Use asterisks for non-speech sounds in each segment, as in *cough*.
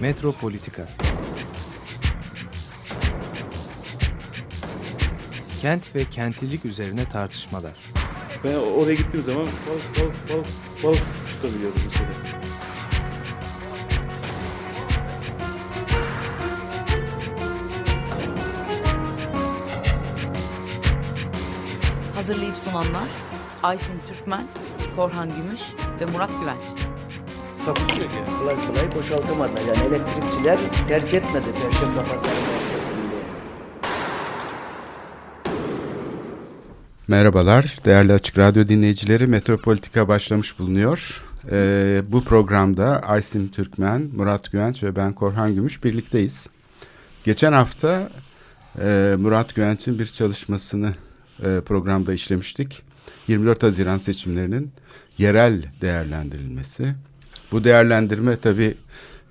Metropolitika Kent ve kentlilik üzerine tartışmalar. Ben oraya gittiğim zaman balık balık balık balık tutabiliyordum mesela. Hazırlayıp sunanlar Aysin Türkmen, Korhan Gümüş ve Murat Güvenç. Takusuyor ki. Kolay kolay boşaltamadı. Yani elektrikçiler terk etmedi Perşembe Pazarı merkezinde. Merhabalar, değerli Açık Radyo dinleyicileri. Metropolitika başlamış bulunuyor. Ee, bu programda Aysin Türkmen, Murat Güvenç ve ben Korhan Gümüş birlikteyiz. Geçen hafta e, Murat Güvenç'in bir çalışmasını e, programda işlemiştik. 24 Haziran seçimlerinin yerel değerlendirilmesi. Bu değerlendirme tabii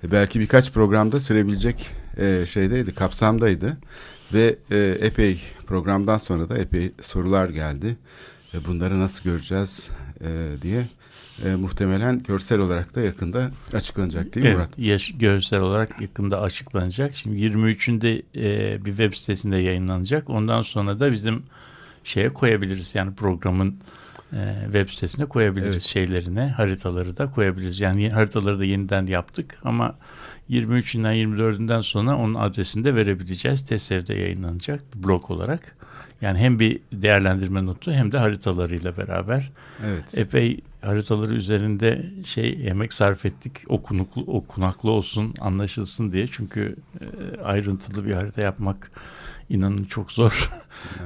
belki birkaç programda sürebilecek e, şeydeydi, kapsamdaydı. Ve e, epey programdan sonra da epey sorular geldi. E, bunları nasıl göreceğiz e, diye. E, muhtemelen görsel olarak da yakında açıklanacak değil mi Evet, Murat? yaş- görsel olarak yakında açıklanacak. Şimdi 23'ünde e, bir web sitesinde yayınlanacak. Ondan sonra da bizim şeye koyabiliriz. Yani programın e, web sitesine koyabiliriz Evet. şeylerine, haritaları da koyabiliriz. Yani haritaları da yeniden yaptık ama 23'ünden 24'ünden sonra onun adresini de verebileceğiz. TESEV'de yayınlanacak blog olarak. Yani hem bir değerlendirme notu hem de haritalarıyla beraber Evet. epey haritaları üzerinde şey emek sarf ettik. Okunuklu, okunaklı olsun, anlaşılsın diye. Çünkü e, ayrıntılı bir harita yapmak inanın çok zor. *laughs*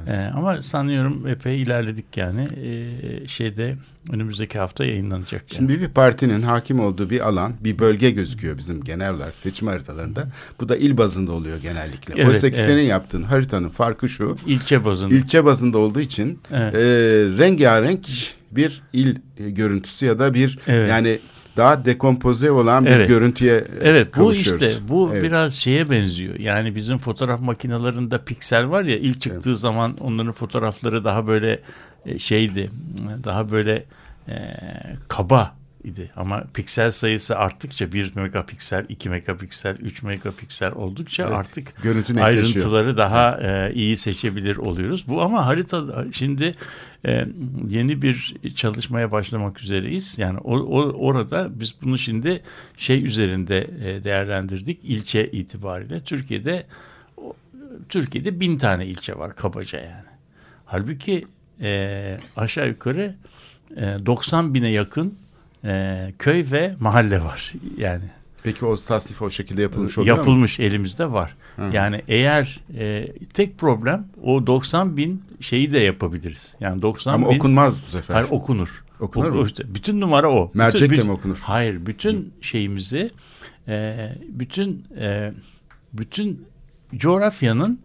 E, ama sanıyorum epey ilerledik yani. E, şeyde önümüzdeki hafta yayınlanacak. yani. Şimdi bir partinin hakim olduğu bir alan, bir bölge gözüküyor bizim genel olarak seçim haritalarında. Bu da il bazında oluyor genellikle. Evet, Oysa ki evet. senin yaptığın haritanın farkı şu. İlçe bazında. ilçe bazında olduğu için Evet. e, rengarenk bir il e, görüntüsü ya da bir Evet. yani daha dekompoze olan bir Evet. görüntüye e, Evet bu işte bu Evet. biraz şeye benziyor. Yani bizim fotoğraf makinelerinde piksel var ya ilk çıktığı zaman onların fotoğrafları daha böyle e, şeydi. Daha böyle e, kaba idi. Ama piksel sayısı arttıkça 1 megapiksel, 2 megapiksel, 3 megapiksel oldukça Evet, artık ayrıntıları daha e, iyi seçebilir oluyoruz. Bu ama harita şimdi e, yeni bir çalışmaya başlamak üzereyiz. Yani o, o- orada biz bunu şimdi şey üzerinde e, değerlendirdik ilçe itibariyle. Türkiye'de Türkiye'de bin tane ilçe var kabaca yani. Halbuki e, aşağı yukarı e, 90 bine yakın e, köy ve mahalle var yani. Peki o tasnif o şekilde yapılmış oluyor mu? Yapılmış elimizde var. Hı. Yani eğer e, tek problem o 90 bin şeyi de yapabiliriz. Yani 90 Ama bin okunmaz bu sefer. Hayır, okunur. Okunur O- mu? bütün numara o. Mercekle bütün, mi okunur? Hayır, bütün şeyimizi e, bütün e, bütün coğrafyanın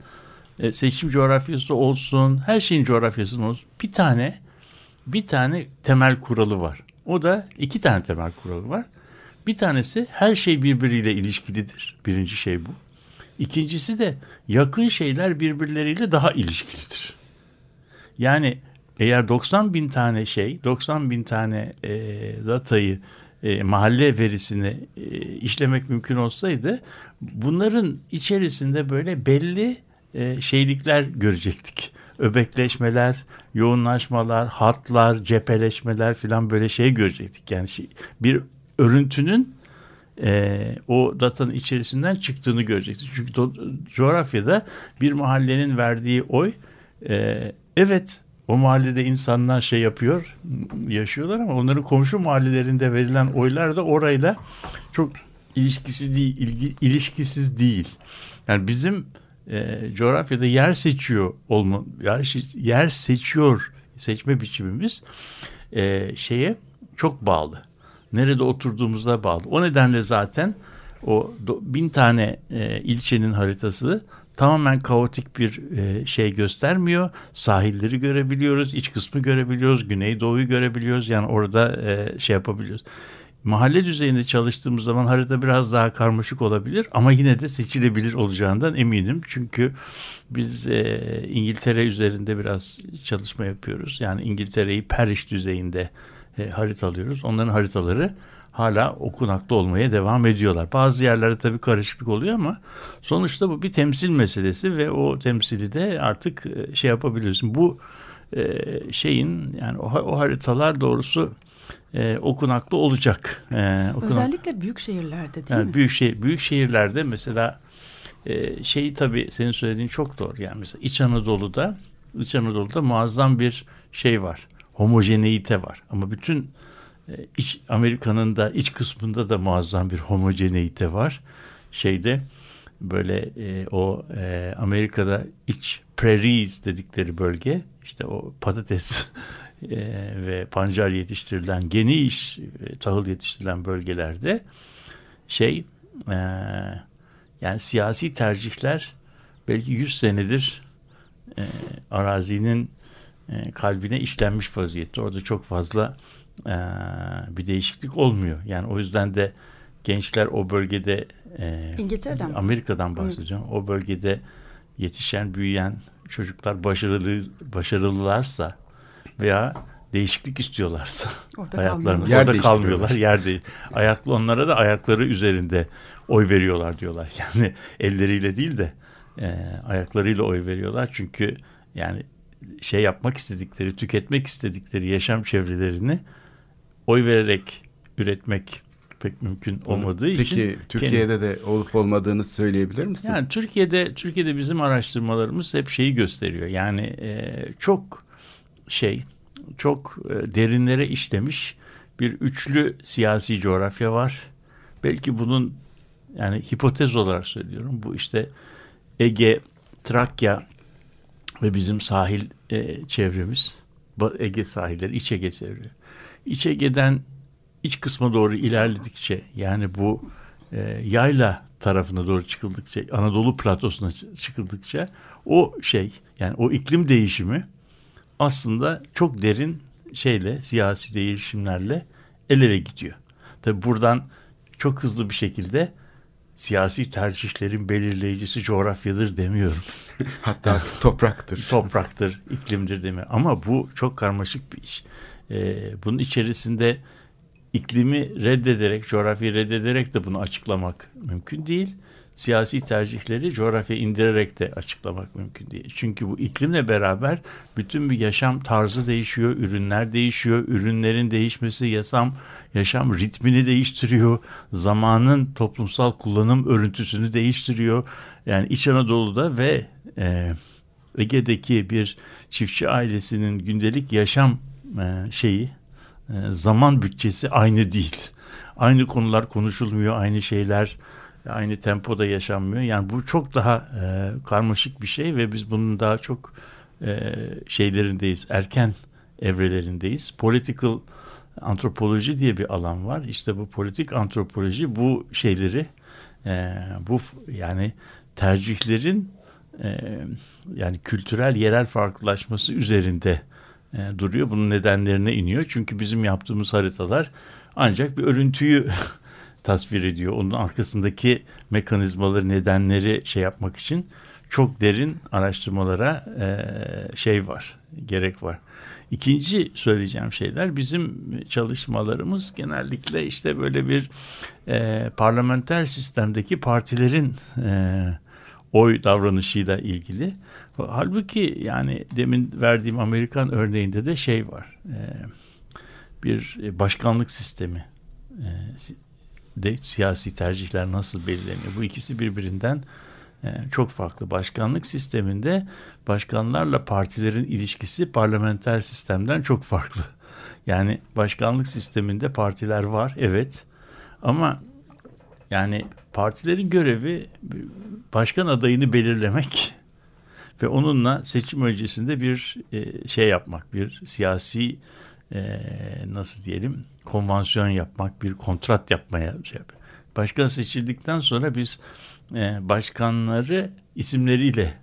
e, seçim coğrafyası olsun, her şeyin coğrafyası olsun. Bir tane bir tane temel kuralı var. O da iki tane temel kuralı var. Bir tanesi her şey birbiriyle ilişkilidir. Birinci şey bu. İkincisi de yakın şeyler birbirleriyle daha ilişkilidir. Yani eğer 90 bin tane şey, 90 bin tane e, datayı, e, mahalle verisini e, işlemek mümkün olsaydı bunların içerisinde böyle belli e, şeylikler görecektik. Öbekleşmeler, yoğunlaşmalar, hatlar, cepheleşmeler falan böyle şey görecektik. Yani şey, bir örüntünün e, o datanın içerisinden çıktığını görecektik. Çünkü do- coğrafyada bir mahallenin verdiği oy e, evet o mahallede insanlar şey yapıyor, yaşıyorlar ama onların komşu mahallelerinde verilen oylar da orayla çok ilişkisi değil, ilgi, ilişkisiz değil. Yani bizim e, coğrafyada yer seçiyor olma, yer, yer seçiyor seçme biçimimiz e, şeye çok bağlı. Nerede oturduğumuza bağlı. O nedenle zaten o bin tane e, ilçenin haritası tamamen kaotik bir e, şey göstermiyor. Sahilleri görebiliyoruz, iç kısmı görebiliyoruz, güneydoğuyu görebiliyoruz. Yani orada e, şey yapabiliyoruz. Mahalle düzeyinde çalıştığımız zaman harita biraz daha karmaşık olabilir ama yine de seçilebilir olacağından eminim. Çünkü biz e, İngiltere üzerinde biraz çalışma yapıyoruz. Yani İngiltere'yi Parish düzeyinde e, haritalıyoruz. Onların haritaları hala okunaklı olmaya devam ediyorlar. Bazı yerlerde tabii karışıklık oluyor ama sonuçta bu bir temsil meselesi ve o temsili de artık e, şey yapabiliyorsun. Bu e, şeyin yani o, o haritalar doğrusu e, okunaklı olacak. E, okunak, Özellikle büyük şehirlerde değil yani mi? büyük şey büyük şehirlerde mesela e, şeyi tabii senin söylediğin çok doğru. Yani mesela İç Anadolu'da İç Anadolu'da muazzam bir şey var. Homojeneite var. Ama bütün e, iç Amerika'nın da iç kısmında da muazzam bir homojeneite var. Şeyde böyle e, o e, Amerika'da iç prairies dedikleri bölge işte o patates e, ve pancar yetiştirilen geniş e, tahıl yetiştirilen bölgelerde şey e, yani siyasi tercihler belki 100 senedir e, arazinin e, kalbine işlenmiş vaziyette. Orada çok fazla e, bir değişiklik olmuyor. Yani o yüzden de gençler o bölgede e, İngiltere'den? Amerika'dan bahsedeceğim. O bölgede yetişen, büyüyen çocuklar başarılı başarılılarsa veya değişiklik istiyorlarsa Orada *laughs* hayatlarında kalmıyorlar. Yer orada kalmıyorlar. Yer değil. Ayaklı onlara da ayakları üzerinde oy veriyorlar diyorlar. *laughs* Yani elleriyle değil de e, ayaklarıyla oy veriyorlar. Çünkü yani şey yapmak istedikleri, tüketmek istedikleri yaşam çevrelerini oy vererek üretmek pek mümkün olmadığı Peki için Türkiye'de de olup olmadığını söyleyebilir misin? yani Türkiye'de Türkiye'de bizim araştırmalarımız hep şeyi gösteriyor. Yani e, çok şey, çok e, derinlere işlemiş bir üçlü siyasi coğrafya var. Belki bunun yani hipotez olarak söylüyorum. Bu işte Ege, Trakya ve bizim sahil e, çevremiz. Ege sahilleri, İç Ege çevre. İç Ege'den iç kısma doğru ilerledikçe yani bu e, yayla tarafına doğru çıkıldıkça Anadolu platosuna çı- çıkıldıkça o şey yani o iklim değişimi aslında çok derin şeyle siyasi değişimlerle el ele gidiyor. Tabi buradan çok hızlı bir şekilde siyasi tercihlerin belirleyicisi coğrafyadır demiyorum. *laughs* Hatta topraktır. Topraktır, iklimdir demiyorum. Ama bu çok karmaşık bir iş. Ee, bunun içerisinde iklimi reddederek, coğrafyayı reddederek de bunu açıklamak mümkün değil. Siyasi tercihleri coğrafya indirerek de açıklamak mümkün değil. Çünkü bu iklimle beraber bütün bir yaşam tarzı değişiyor, ürünler değişiyor, ürünlerin değişmesi yaşam yaşam ritmini değiştiriyor, zamanın toplumsal kullanım örüntüsünü değiştiriyor. Yani İç Anadolu'da ve e, Ege'deki bir çiftçi ailesinin gündelik yaşam e, şeyi e, zaman bütçesi aynı değil. Aynı konular konuşulmuyor, aynı şeyler aynı tempoda yaşanmıyor. Yani bu çok daha e, karmaşık bir şey ve biz bunun daha çok e, şeylerindeyiz, erken evrelerindeyiz. Political antropoloji diye bir alan var. İşte bu politik antropoloji bu şeyleri e, bu yani tercihlerin e, yani kültürel yerel farklılaşması üzerinde e, duruyor. Bunun nedenlerine iniyor. Çünkü bizim yaptığımız haritalar ancak bir örüntüyü *laughs* tasvir ediyor. Onun arkasındaki mekanizmaları, nedenleri şey yapmak için çok derin araştırmalara e, şey var, gerek var. İkinci söyleyeceğim şeyler bizim çalışmalarımız genellikle işte böyle bir e, parlamenter sistemdeki partilerin e, oy davranışıyla ilgili. Halbuki yani demin verdiğim Amerikan örneğinde de şey var. E, bir başkanlık sistemi e, de siyasi tercihler nasıl belirleniyor? Bu ikisi birbirinden e, çok farklı. Başkanlık sisteminde başkanlarla partilerin ilişkisi parlamenter sistemden çok farklı. Yani başkanlık sisteminde partiler var evet ama yani partilerin görevi başkan adayını belirlemek ve onunla seçim öncesinde bir e, şey yapmak, bir siyasi e, nasıl diyelim konvansiyon yapmak, bir kontrat yapmaya şey yapıyor. Başkan seçildikten sonra biz e, başkanları isimleriyle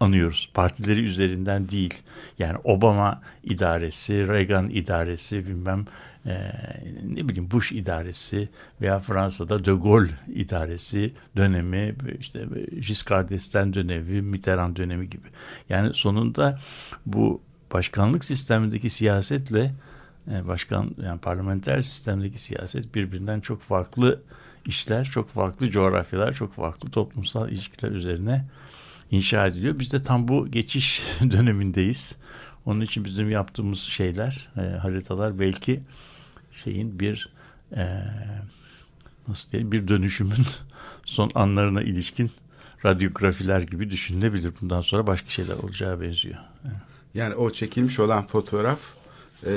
anıyoruz. Partileri üzerinden değil. Yani Obama idaresi, Reagan idaresi, bilmem e, ne bileyim Bush idaresi veya Fransa'da De Gaulle idaresi dönemi, işte Giscard d'Estaing dönemi, Mitterrand dönemi gibi. Yani sonunda bu başkanlık sistemindeki siyasetle e, başkan yani parlamenter sistemdeki siyaset birbirinden çok farklı işler, çok farklı coğrafyalar, çok farklı toplumsal ilişkiler üzerine inşa ediliyor. Biz de tam bu geçiş *laughs* dönemindeyiz. Onun için bizim yaptığımız şeyler, e, haritalar belki şeyin bir e, nasıl diyelim bir dönüşümün *laughs* son anlarına ilişkin radyografiler gibi düşünülebilir. Bundan sonra başka şeyler olacağı benziyor. Yani o çekilmiş olan fotoğraf e,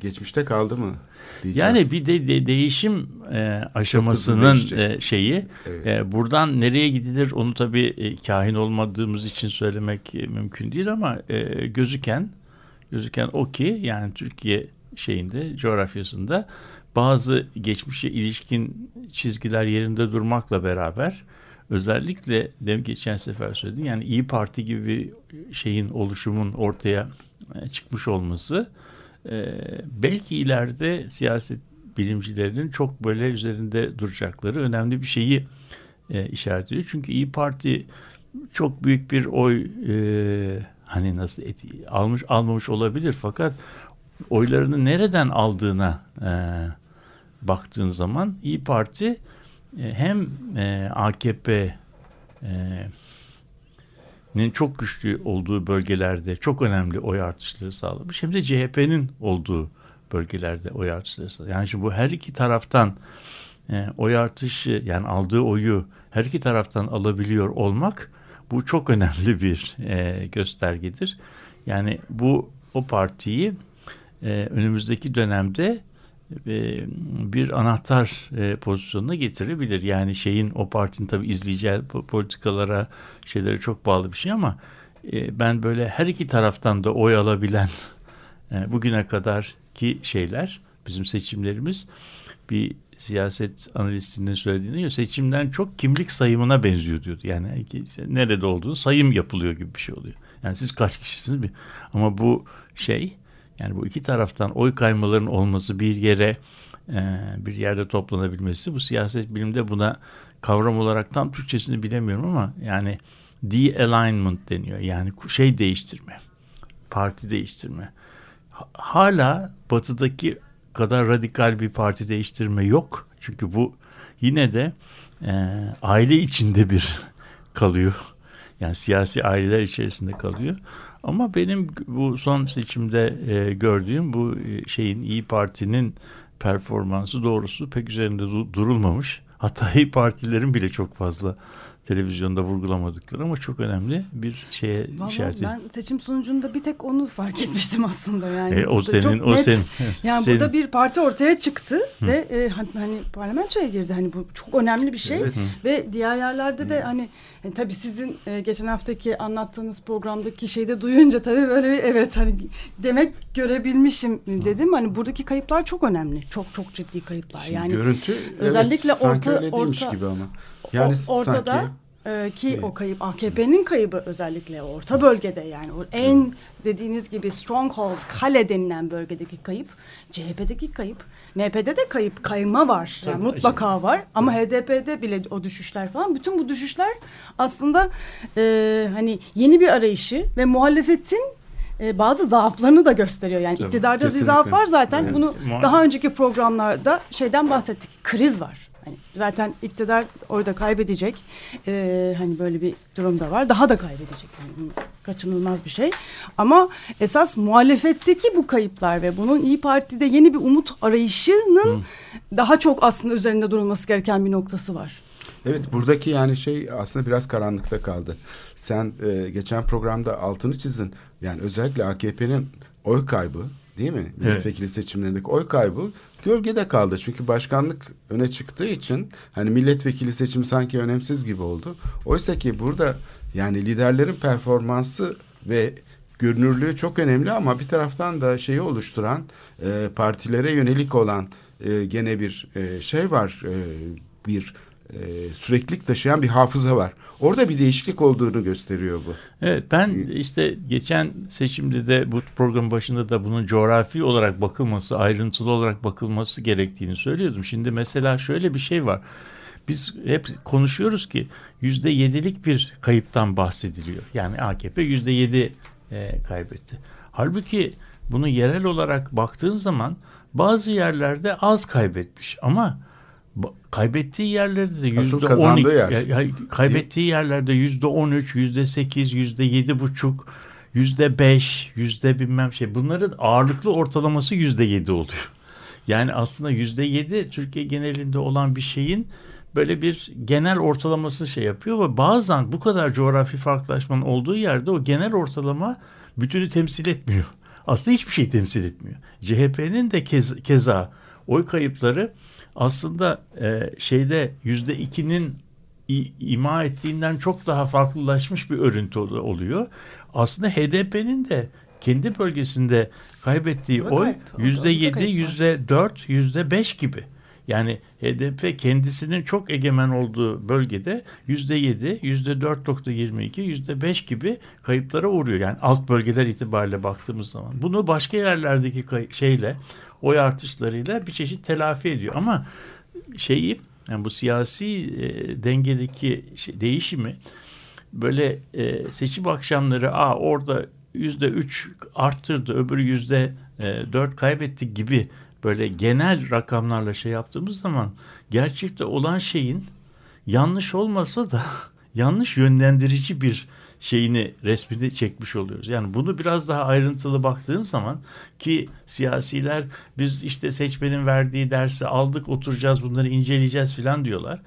geçmişte kaldı mı? Diyeceğiz. Yani bir de, de değişim e, aşamasının e, şeyi Evet. e, buradan nereye gidilir onu tabii e, kahin olmadığımız için söylemek e, mümkün değil ama e, gözüken gözüken o ki yani Türkiye şeyinde coğrafyasında bazı geçmişe ilişkin çizgiler yerinde durmakla beraber özellikle dem geçen sefer söyledim yani İyi Parti gibi bir şeyin oluşumun ortaya e, çıkmış olması e, belki ileride siyaset bilimcilerinin çok böyle üzerinde duracakları önemli bir şeyi e, işaret ediyor. Çünkü İyi Parti çok büyük bir oy e, hani nasıl eti, almış almamış olabilir fakat oylarını nereden aldığına e, baktığın zaman İyi Parti hem e, AKP e, çok güçlü olduğu bölgelerde çok önemli oy artışları sağlamış. Hem de CHP'nin olduğu bölgelerde oy artışları sağlamış. Yani şimdi bu her iki taraftan e, oy artışı yani aldığı oyu her iki taraftan alabiliyor olmak bu çok önemli bir e, göstergedir. Yani bu o partiyi e, önümüzdeki dönemde e, bir anahtar e, pozisyonuna getirebilir. Yani şeyin o partinin tabii izleyeceği po- politikalara şeylere çok bağlı bir şey ama e, ben böyle her iki taraftan da oy alabilen *laughs* e, bugüne kadar ki şeyler bizim seçimlerimiz bir siyaset analistinin söylediğine göre seçimden çok kimlik sayımına benziyor diyordu. Yani nerede olduğunu sayım yapılıyor gibi bir şey oluyor. Yani siz kaç kişisiniz bir ama bu şey yani bu iki taraftan oy kaymalarının olması bir yere e, bir yerde toplanabilmesi bu siyaset bilimde buna kavram olarak tam Türkçesini bilemiyorum ama yani de-alignment deniyor. Yani şey değiştirme. Parti değiştirme. Ha- Hala batıdaki kadar radikal bir parti değiştirme yok. Çünkü bu yine de e, aile içinde bir *laughs* kalıyor. Yani siyasi aileler içerisinde kalıyor. Ama benim bu son seçimde e, gördüğüm bu e, şeyin İyi Parti'nin performansı doğrusu pek üzerinde du- durulmamış. Hatta İyi Partilerin bile çok fazla televizyonda vurgulamadıkları ama çok önemli bir şeye Vallahi işaret ediyor. ben seçim sonucunda bir tek onu fark etmiştim aslında yani. E, o senin, çok o net- senin. *laughs* Yani senin. burada bir parti ortaya çıktı ve e, hani, parlamentoya girdi. Hani bu çok önemli bir şey Evet. ve diğer yerlerde de hani e, tabii sizin e, geçen haftaki anlattığınız programdaki şeyde duyunca tabii böyle bir evet hani demek görebilmişim dedim. Hani buradaki kayıplar çok önemli. Çok çok ciddi kayıplar. Şimdi yani görüntü özellikle evet, sanki orta- orta- gibi ama. Yani o, ortada sanki e, ki o kayıp AKP'nin kaybı özellikle orta bölgede yani o en dediğiniz gibi stronghold kale denilen bölgedeki kayıp CHP'deki kayıp MHP'de de kayıp kayma var yani Tabii, mutlaka var ama HDP'de bile o düşüşler falan bütün bu düşüşler aslında e, hani yeni bir arayışı ve muhalefetin e, bazı zaaflarını da gösteriyor. Yani Tabii, iktidarda bir zaaf var zaten. Evet, Bunu daha önceki programlarda şeyden bahsettik. Kriz var. Hani zaten iktidar orada kaybedecek. Ee, hani böyle bir durum da var. Daha da kaybedecek. Yani kaçınılmaz bir şey. Ama esas muhalefetteki bu kayıplar ve bunun İyi Parti'de yeni bir umut arayışının daha çok aslında üzerinde durulması gereken bir noktası var. Evet buradaki yani şey aslında biraz karanlıkta kaldı. Sen e, geçen programda altını çizdin. Yani özellikle AKP'nin oy kaybı değil mi? Milletvekili seçimlerindeki oy kaybı gölgede kaldı. Çünkü başkanlık öne çıktığı için hani milletvekili seçimi sanki önemsiz gibi oldu. Oysa ki burada yani liderlerin performansı ve görünürlüğü çok önemli ama bir taraftan da şeyi oluşturan e, partilere yönelik olan e, gene bir e, şey var. E, bir e, süreklilik taşıyan bir hafıza var. Orada bir değişiklik olduğunu gösteriyor bu. Evet ben işte geçen seçimde de bu programın başında da bunun coğrafi olarak bakılması, ayrıntılı olarak bakılması gerektiğini söylüyordum. Şimdi mesela şöyle bir şey var. Biz hep konuşuyoruz ki yüzde yedilik bir kayıptan bahsediliyor. Yani AKP yüzde yedi e, kaybetti. Halbuki bunu yerel olarak baktığın zaman bazı yerlerde az kaybetmiş ama kaybettiği yerlerde de yüzde 12 yer. kaybettiği yerlerde yüzde 13, yüzde 8, yüzde yedi buçuk, yüzde 5, yüzde bilmem şey bunların ağırlıklı ortalaması yüzde 7 oluyor. *laughs* Yani aslında yüzde 7 Türkiye genelinde olan bir şeyin böyle bir genel ortalaması şey yapıyor ve bazen bu kadar coğrafi farklılaşmanın olduğu yerde o genel ortalama bütünü temsil etmiyor. Aslında hiçbir şey temsil etmiyor. CHP'nin de kez, keza oy kayıpları aslında e, şeyde yüzde ikinin ima ettiğinden çok daha farklılaşmış bir örüntü ol- oluyor. Aslında HDP'nin de kendi bölgesinde kaybettiği O da oy yüzde yedi, yüzde dört, yüzde beş gibi. Yani HDP kendisinin çok egemen olduğu bölgede yüzde yedi, yüzde dört nokta yirmi iki, yüzde beş gibi kayıplara uğruyor. Yani alt bölgeler itibariyle baktığımız zaman. Bunu başka yerlerdeki şeyle, oy artışlarıyla bir çeşit telafi ediyor. Ama şeyi, yani bu siyasi e, dengedeki şey- değişimi böyle e, seçim akşamları Aa, orada yüzde üç arttırdı öbürü yüzde e, dört kaybetti gibi böyle genel rakamlarla şey yaptığımız zaman gerçekte olan şeyin yanlış olmasa da *laughs* yanlış yönlendirici bir şeyini resmini çekmiş oluyoruz. Yani bunu biraz daha ayrıntılı baktığın zaman ki siyasiler biz işte seçmenin verdiği dersi aldık oturacağız bunları inceleyeceğiz filan diyorlar.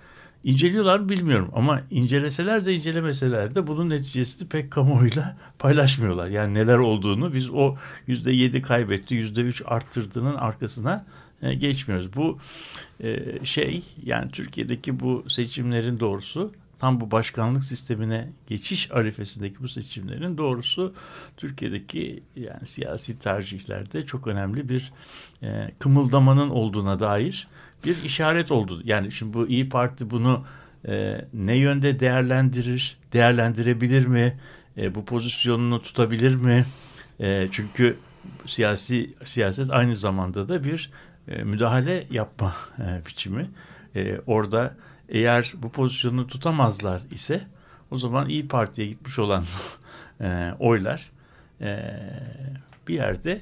İnceliyorlar bilmiyorum ama inceleseler de incelemeseler de bunun neticesini pek kamuoyuyla *laughs* paylaşmıyorlar. Yani neler olduğunu biz o yüzde yedi kaybetti yüzde üç arttırdığının arkasına e, geçmiyoruz. Bu e, şey yani Türkiye'deki bu seçimlerin doğrusu tam bu başkanlık sistemine geçiş arifesindeki bu seçimlerin doğrusu Türkiye'deki yani siyasi tercihlerde çok önemli bir e, kımıldamanın olduğuna dair bir işaret oldu. Yani şimdi bu İyi Parti bunu e, ne yönde değerlendirir, değerlendirebilir mi? E, bu pozisyonunu tutabilir mi? E, çünkü siyasi siyaset aynı zamanda da bir e, müdahale yapma e, biçimi. E, orada eğer bu pozisyonunu tutamazlar ise o zaman İyi Parti'ye gitmiş olan *laughs* e, oylar e, bir yerde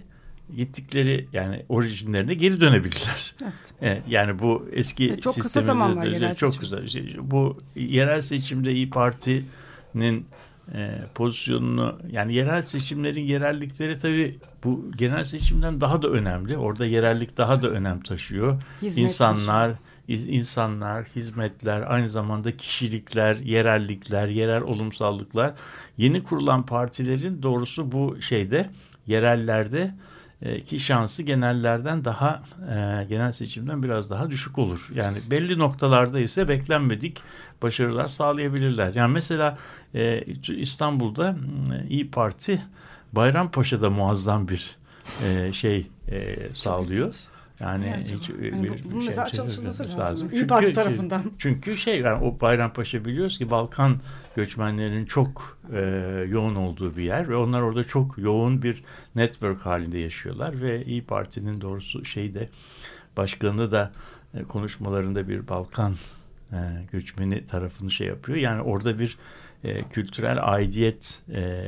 gittikleri yani orijinlerine geri dönebilirler. Evet. Evet, yani bu eski E, çok kısa sistemi zaman de- var de- yerel çok seçim. kısa. Şey, Bu yerel seçimde İyi Parti'nin e, pozisyonunu yani yerel seçimlerin yerellikleri tabii bu genel seçimden daha da önemli. Orada yerellik daha da önem taşıyor. Hizmet insanlar, iz- insanlar, hizmetler, aynı zamanda kişilikler, yerellikler, yerel olumsallıklar. Yeni kurulan partilerin doğrusu bu şeyde yerellerde e, ki şansı genellerden daha e, genel seçimden biraz daha düşük olur. Yani belli noktalarda ise beklenmedik başarılar sağlayabilirler. Yani mesela e, İstanbul'da e, İyi Parti Bayrampaşa'da muazzam bir şey sağlıyor. Yani Yani hiç, e, Yani bir- bu- bunun bir mesela şey- çalışılması şey- lazım. İyi Çünkü- Parti tarafından. Çünkü şey yani o Bayrampaşa biliyoruz ki Balkan göçmenlerinin çok e, yoğun olduğu bir yer ve onlar orada çok yoğun bir network halinde yaşıyorlar ve İyi Parti'nin doğrusu şeyde başkanı da e, konuşmalarında bir Balkan e, göçmeni tarafını şey yapıyor. Yani orada bir e, kültürel aidiyet e,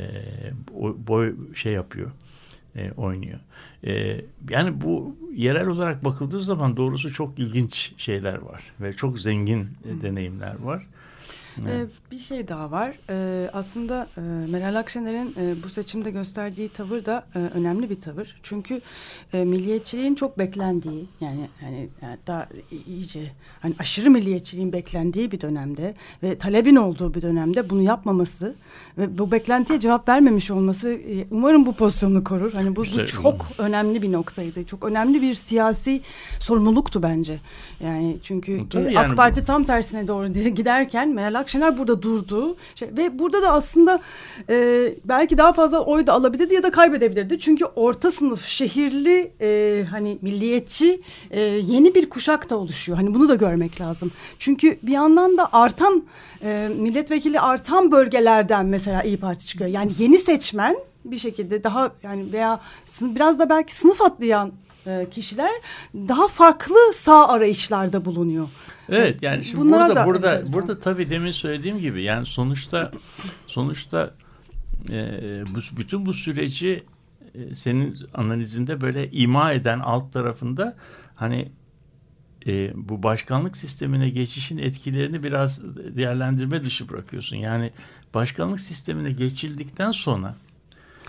boy şey yapıyor e, oynuyor. E, yani bu yerel olarak bakıldığı zaman doğrusu çok ilginç şeyler var ve çok zengin e, deneyimler var. Ee, bir şey daha var. Ee, aslında e, Meral Akşener'in e, bu seçimde gösterdiği tavır da e, önemli bir tavır. Çünkü e, milliyetçiliğin çok beklendiği yani yani daha iyice hani aşırı milliyetçiliğin beklendiği bir dönemde ve talebin olduğu bir dönemde bunu yapmaması ve bu beklentiye cevap vermemiş olması e, umarım bu pozisyonunu korur. Hani bu, İşte- bu çok önemli bir noktaydı. Çok önemli bir siyasi sorumluluktu bence. Yani çünkü Tabii e, yani AK bu- Parti tam tersine doğru *laughs* giderken Meral Akşener burada durdu. Şey, ve burada da aslında e, belki daha fazla oy da alabilirdi ya da kaybedebilirdi. Çünkü orta sınıf, şehirli, e, hani milliyetçi e, yeni bir kuşak da oluşuyor. Hani bunu da görmek lazım. Çünkü bir yandan da artan e, milletvekili artan bölgelerden mesela İyi Parti çıkıyor. Yani yeni seçmen bir şekilde daha yani veya biraz da belki sınıf atlayan e, kişiler daha farklı sağ arayışlarda bulunuyor. Evet yani şimdi Bunlara burada da burada enteresan. burada tabii demin söylediğim gibi yani sonuçta sonuçta e, bu, bütün bu süreci e, senin analizinde böyle ima eden alt tarafında hani e, bu başkanlık sistemine geçişin etkilerini biraz değerlendirme dışı bırakıyorsun. Yani başkanlık sistemine geçildikten sonra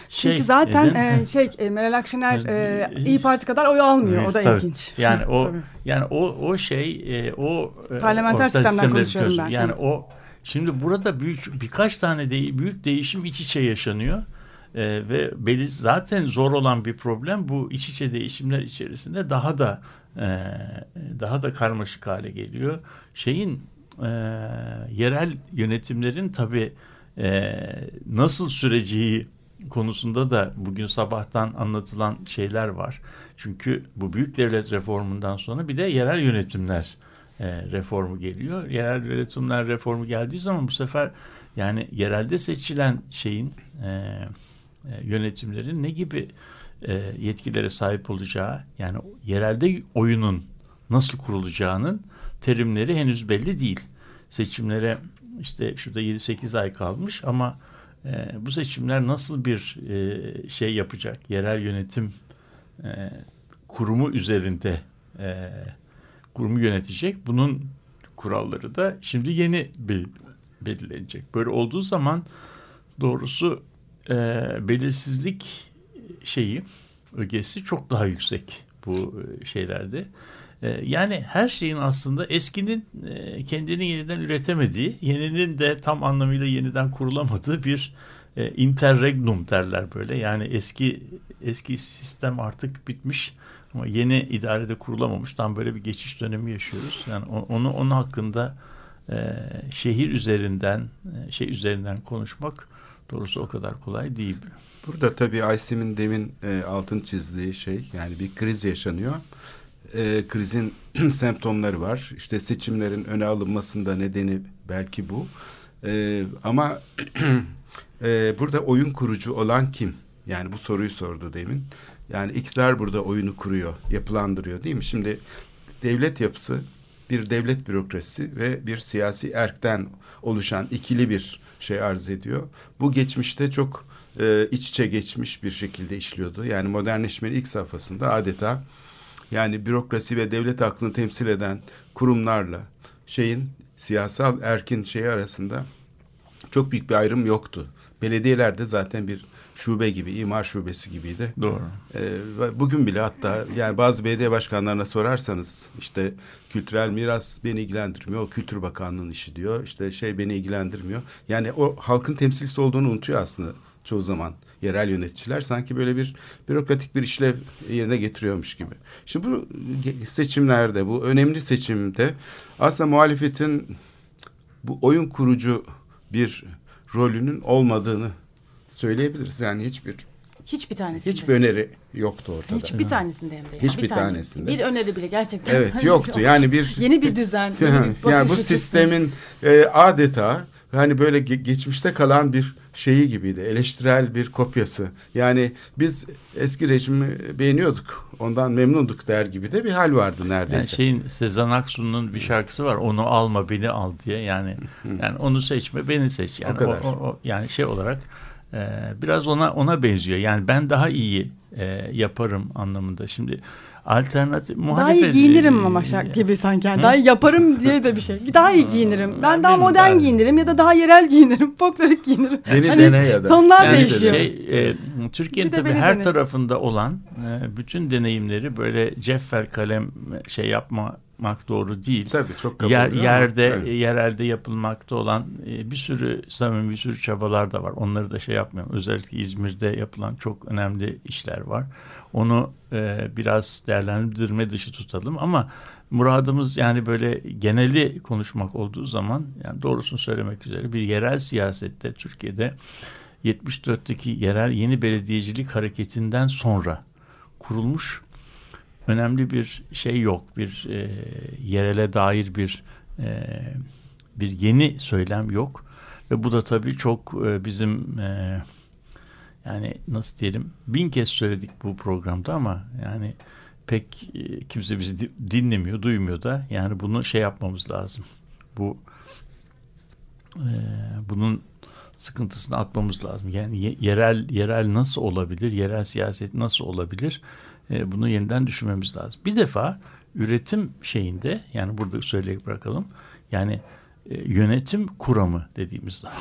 Çünkü şey, zaten neden- e, şey e, Meral Akşener e. İyi Parti kadar oy almıyor. O da Tabii. ilginç. Yani o Tabii. yani o o şey e, o e, Parlamenter sistemden konuşuyorum ben. Yani Evet. o şimdi burada büyük birkaç tane de, büyük değişim iç içe yaşanıyor. E, ve belli zaten zor olan bir problem bu iç içe değişimler içerisinde daha da e, daha da karmaşık hale geliyor. Şeyin e, yerel yönetimlerin tabii e, nasıl süreceği konusunda da bugün sabahtan anlatılan şeyler var. Çünkü bu büyük devlet reformundan sonra bir de yerel yönetimler e, reformu geliyor. Yerel yönetimler reformu geldiği zaman bu sefer yani yerelde seçilen şeyin e, e, yönetimlerin ne gibi e, yetkilere sahip olacağı yani yerelde oyunun nasıl kurulacağının terimleri henüz belli değil. Seçimlere işte şurada 7-8 ay kalmış ama e, bu seçimler nasıl bir e, şey yapacak? Yerel yönetim e, kurumu üzerinde e, kurumu yönetecek. Bunun kuralları da şimdi yeni bel- belirlenecek. Böyle olduğu zaman doğrusu e, belirsizlik şeyi ögesi çok daha yüksek bu e, şeylerde. Yani her şeyin aslında eskinin e, kendini yeniden üretemediği, yeninin de tam anlamıyla yeniden kurulamadığı bir e, interregnum derler böyle. Yani eski eski sistem artık bitmiş ama yeni idarede kurulamamış. Tam böyle bir geçiş dönemi yaşıyoruz. Yani onu onun hakkında şehir üzerinden şey üzerinden konuşmak doğrusu o kadar kolay değil. Burada tabii Aysim'in demin e, altın çizdiği şey yani bir kriz yaşanıyor. E, krizin *clears throat* semptomları var. İşte seçimlerin öne alınmasında nedeni belki bu. E, ama *clears throat* e, burada oyun kurucu olan kim? Yani bu soruyu sordu demin. Yani iktidar burada oyunu kuruyor, yapılandırıyor değil mi? Şimdi devlet yapısı bir devlet bürokrasisi ve bir siyasi erkten oluşan ikili bir şey arz ediyor. Bu geçmişte çok e, iç içe geçmiş bir şekilde işliyordu. Yani modernleşmenin ilk safhasında adeta yani bürokrasi ve devlet aklını temsil eden kurumlarla şeyin siyasal erkin şeyi arasında çok büyük bir ayrım yoktu. Belediyelerde zaten bir şube gibi, imar şubesi gibiydi. Doğru. Ee, bugün bile hatta yani bazı belediye başkanlarına sorarsanız işte kültürel miras beni ilgilendirmiyor. O Kültür Bakanlığı'nın işi diyor. İşte şey beni ilgilendirmiyor. Yani o halkın temsilcisi olduğunu unutuyor aslında çoğu zaman yerel yöneticiler sanki böyle bir bürokratik bir işlev yerine getiriyormuş gibi. Şimdi bu seçimlerde bu önemli seçimde aslında muhalefetin bu oyun kurucu bir rolünün olmadığını söyleyebiliriz. Yani hiçbir Hiçbir tanesinde. hiçbir öneri yoktu ortada. Hiçbir tanesinde hem de. ya. Hiçbir Bir tane. tanesinde. Bir öneri bile gerçekten. Evet Hani yoktu. Yani bir Yeni bir düzen. *laughs* yani, bir yani bu sistemin e, adeta hani böyle ge- geçmişte kalan bir şeyi gibiydi. Eleştirel bir kopyası. Yani biz eski rejimi beğeniyorduk. Ondan memnunduk der gibi de bir hal vardı Yani neredeyse. şeyin Sezen Aksu'nun bir şarkısı var. Onu alma beni al diye. Yani *laughs* yani onu seçme beni seç. Yani O kadar. o- o- yani şey olarak e, biraz ona ona benziyor. Yani ben daha iyi e, yaparım anlamında. Şimdi alternatif Daha muhalefet iyi giyinirim e, ama şarkı gibi sanki. Yani daha iyi yaparım diye de bir şey. Daha iyi giyinirim. Ben, Ben daha modern ben- giyinirim ya da daha yerel giyinirim. *laughs* Folklorik giyinirim. Beni Hani dene ya da. Tonlar Yani değişiyor. şey, e, Türkiye'nin tabii her dene. tarafında olan e, bütün deneyimleri böyle ceffel kalem şey yapmak doğru değil. Tabii çok kabul Yer, yerde evet. yerelde yapılmakta olan e, bir sürü samimi bir sürü çabalar da var. Onları da şey yapmıyorum. Özellikle İzmir'de yapılan çok önemli işler var. Onu e, biraz değerlendirme dışı tutalım ama muradımız yani böyle geneli konuşmak olduğu zaman yani doğrusunu söylemek üzere bir yerel siyasette Türkiye'de 74'teki yerel yeni belediyecilik hareketinden sonra kurulmuş önemli bir şey yok. Bir e, yerele dair bir e, bir yeni söylem yok. Ve bu da tabii çok e, bizim e, yani nasıl diyelim bin kez söyledik bu programda ama yani pek e, kimse bizi di- dinlemiyor, duymuyor da yani bunu şey yapmamız lazım. Bu e, bunun sıkıntısını atmamız lazım. Yani ye- yerel yerel nasıl olabilir? Yerel siyaset nasıl olabilir? E, bunu yeniden düşünmemiz lazım. Bir defa üretim şeyinde yani burada söyleyip bırakalım. Yani e, yönetim kuramı dediğimiz *laughs* zaman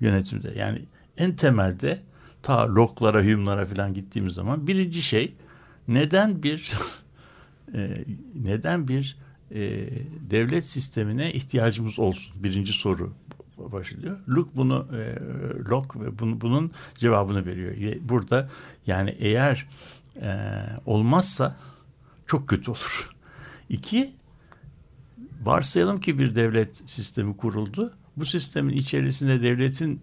yönetimde yani en temelde ta Locke'lara, Hume'lara falan gittiğimiz zaman birinci şey neden bir *laughs* e, neden bir devlet sistemine ihtiyacımız olsun? Birinci soru başlıyor. Luke bunu Locke bunu, bunun cevabını veriyor. Burada yani eğer e, olmazsa çok kötü olur. İki, varsayalım ki bir devlet sistemi kuruldu. Bu sistemin içerisinde devletin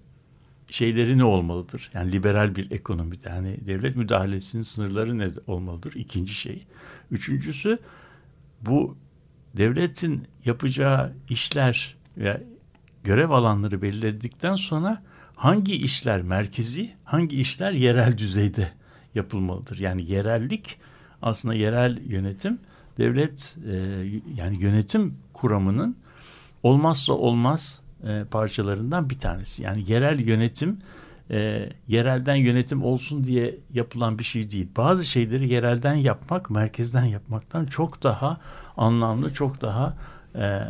şeyleri ne olmalıdır? Yani liberal bir ekonomide yani devlet müdahalesinin sınırları ne olmalıdır? İkinci şey. Üçüncüsü bu devletin yapacağı işler ve görev alanları belirledikten sonra hangi işler merkezi, hangi işler yerel düzeyde yapılmalıdır? Yani yerellik aslında yerel yönetim devlet e, yani yönetim kuramının olmazsa olmaz e, parçalarından bir tanesi. Yani yerel yönetim e, yerelden yönetim olsun diye yapılan bir şey değil. Bazı şeyleri yerelden yapmak, merkezden yapmaktan çok daha anlamlı, çok daha e,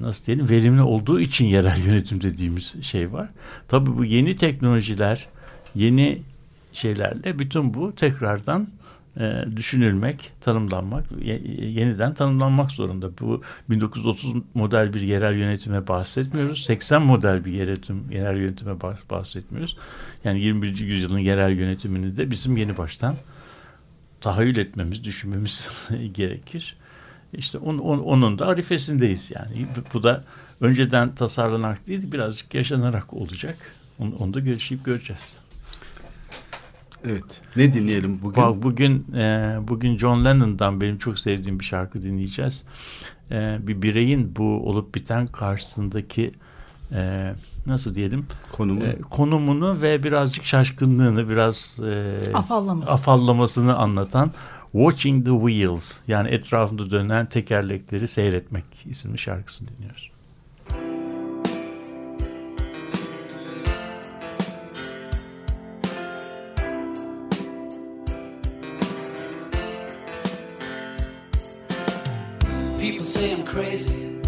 nasıl diyelim verimli olduğu için yerel *laughs* yönetim dediğimiz şey var. Tabii bu yeni teknolojiler, yeni şeylerle bütün bu tekrardan e, düşünülmek, tanımlanmak, ye- yeniden tanımlanmak zorunda. Bu 1930 model bir yerel yönetime bahsetmiyoruz. 80 model bir yönetim, yerel yönetime bah- bahsetmiyoruz. Yani 21. yüzyılın yerel yönetimini de bizim yeni baştan tahayyül etmemiz, düşünmemiz *laughs* gerekir. İşte on, on- onun da arifesindeyiz yani. Bu da önceden tasarlanarak değil, birazcık yaşanarak olacak. Onu, onu da görüşüp göreceğiz. Evet. Ne dinleyelim bugün? Bak bugün e, bugün John Lennon'dan benim çok sevdiğim bir şarkı dinleyeceğiz. E, bir bireyin bu olup biten karşısındaki e, nasıl diyelim Konumu. e, konumunu ve birazcık şaşkınlığını, biraz e, Afallaması. afallamasını anlatan Watching the Wheels yani etrafında dönen tekerlekleri seyretmek isimli şarkısını dinliyoruz. Crazy.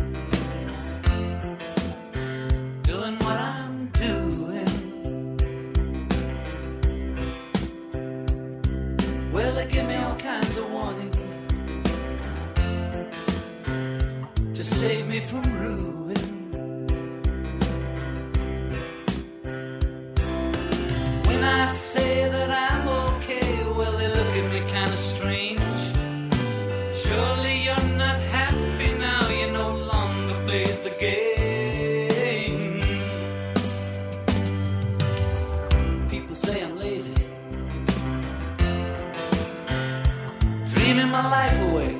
Dreaming my life away.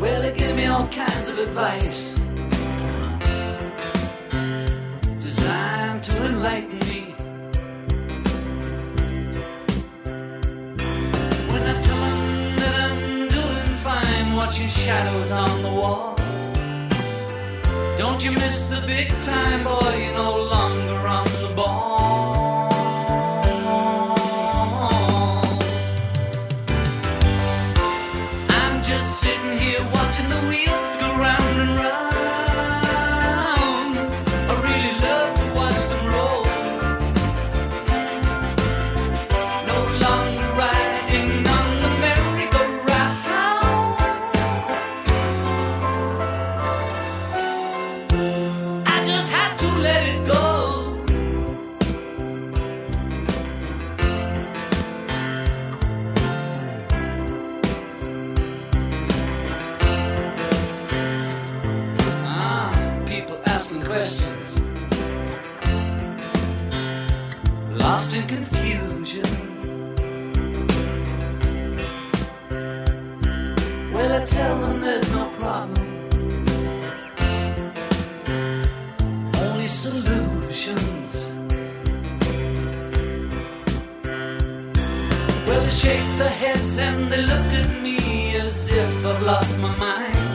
Well, they give me all kinds of advice designed to enlighten me. When I tell them that I'm doing fine, watching shadows on the wall. Don't you miss the big time, boy? You're no longer me as if I've lost my mind.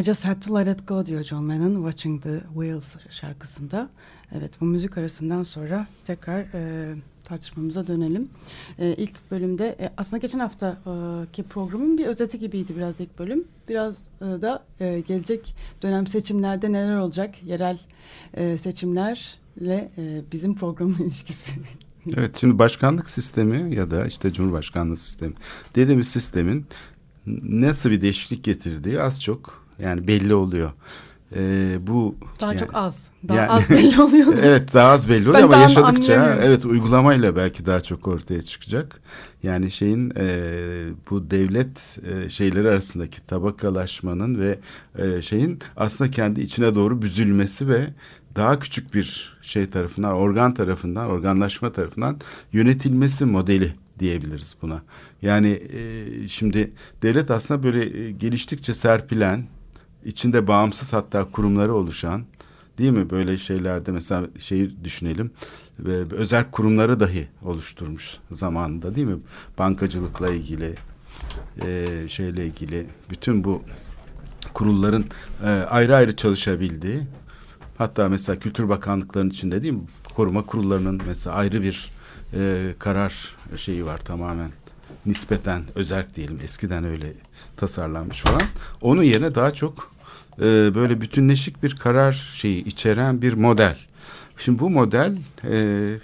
I Just Had To Let It Go diyor John Lennon Watching the Wheels şarkısında. Evet bu müzik arasından sonra tekrar e, tartışmamıza dönelim. E, ilk bölümde e, aslında geçen haftaki programın bir özeti gibiydi biraz ilk bölüm. Biraz e, da e, gelecek dönem seçimlerde neler olacak yerel e, seçimlerle e, bizim programın *laughs* ilişkisi. Evet şimdi başkanlık sistemi ya da işte cumhurbaşkanlığı sistemi dediğimiz sistemin nasıl bir değişiklik getirdiği az çok yani belli oluyor. Ee, bu Daha yani- çok az. Daha yani- az *laughs* belli oluyor. evet daha az belli oluyor Ben ama yaşadıkça evet uygulamayla belki daha çok ortaya çıkacak. Yani şeyin e, bu devlet e, şeyleri arasındaki tabakalaşmanın ve e, şeyin aslında kendi içine doğru büzülmesi ve daha küçük bir şey tarafından organ tarafından organlaşma tarafından yönetilmesi modeli diyebiliriz buna. Yani e, şimdi devlet aslında böyle e, geliştikçe serpilen içinde bağımsız hatta kurumları oluşan değil mi? Böyle şeylerde mesela şeyi düşünelim. Ve özel kurumları dahi oluşturmuş zamanında değil mi? Bankacılıkla ilgili e, şeyle ilgili bütün bu kurulların e, ayrı ayrı çalışabildiği hatta mesela Kültür Bakanlıklarının içinde değil mi? Koruma kurullarının mesela ayrı bir e, karar şeyi var tamamen nispeten özerk diyelim eskiden öyle tasarlanmış falan onun yerine daha çok e, böyle bütünleşik bir karar şeyi içeren bir model. Şimdi bu model e,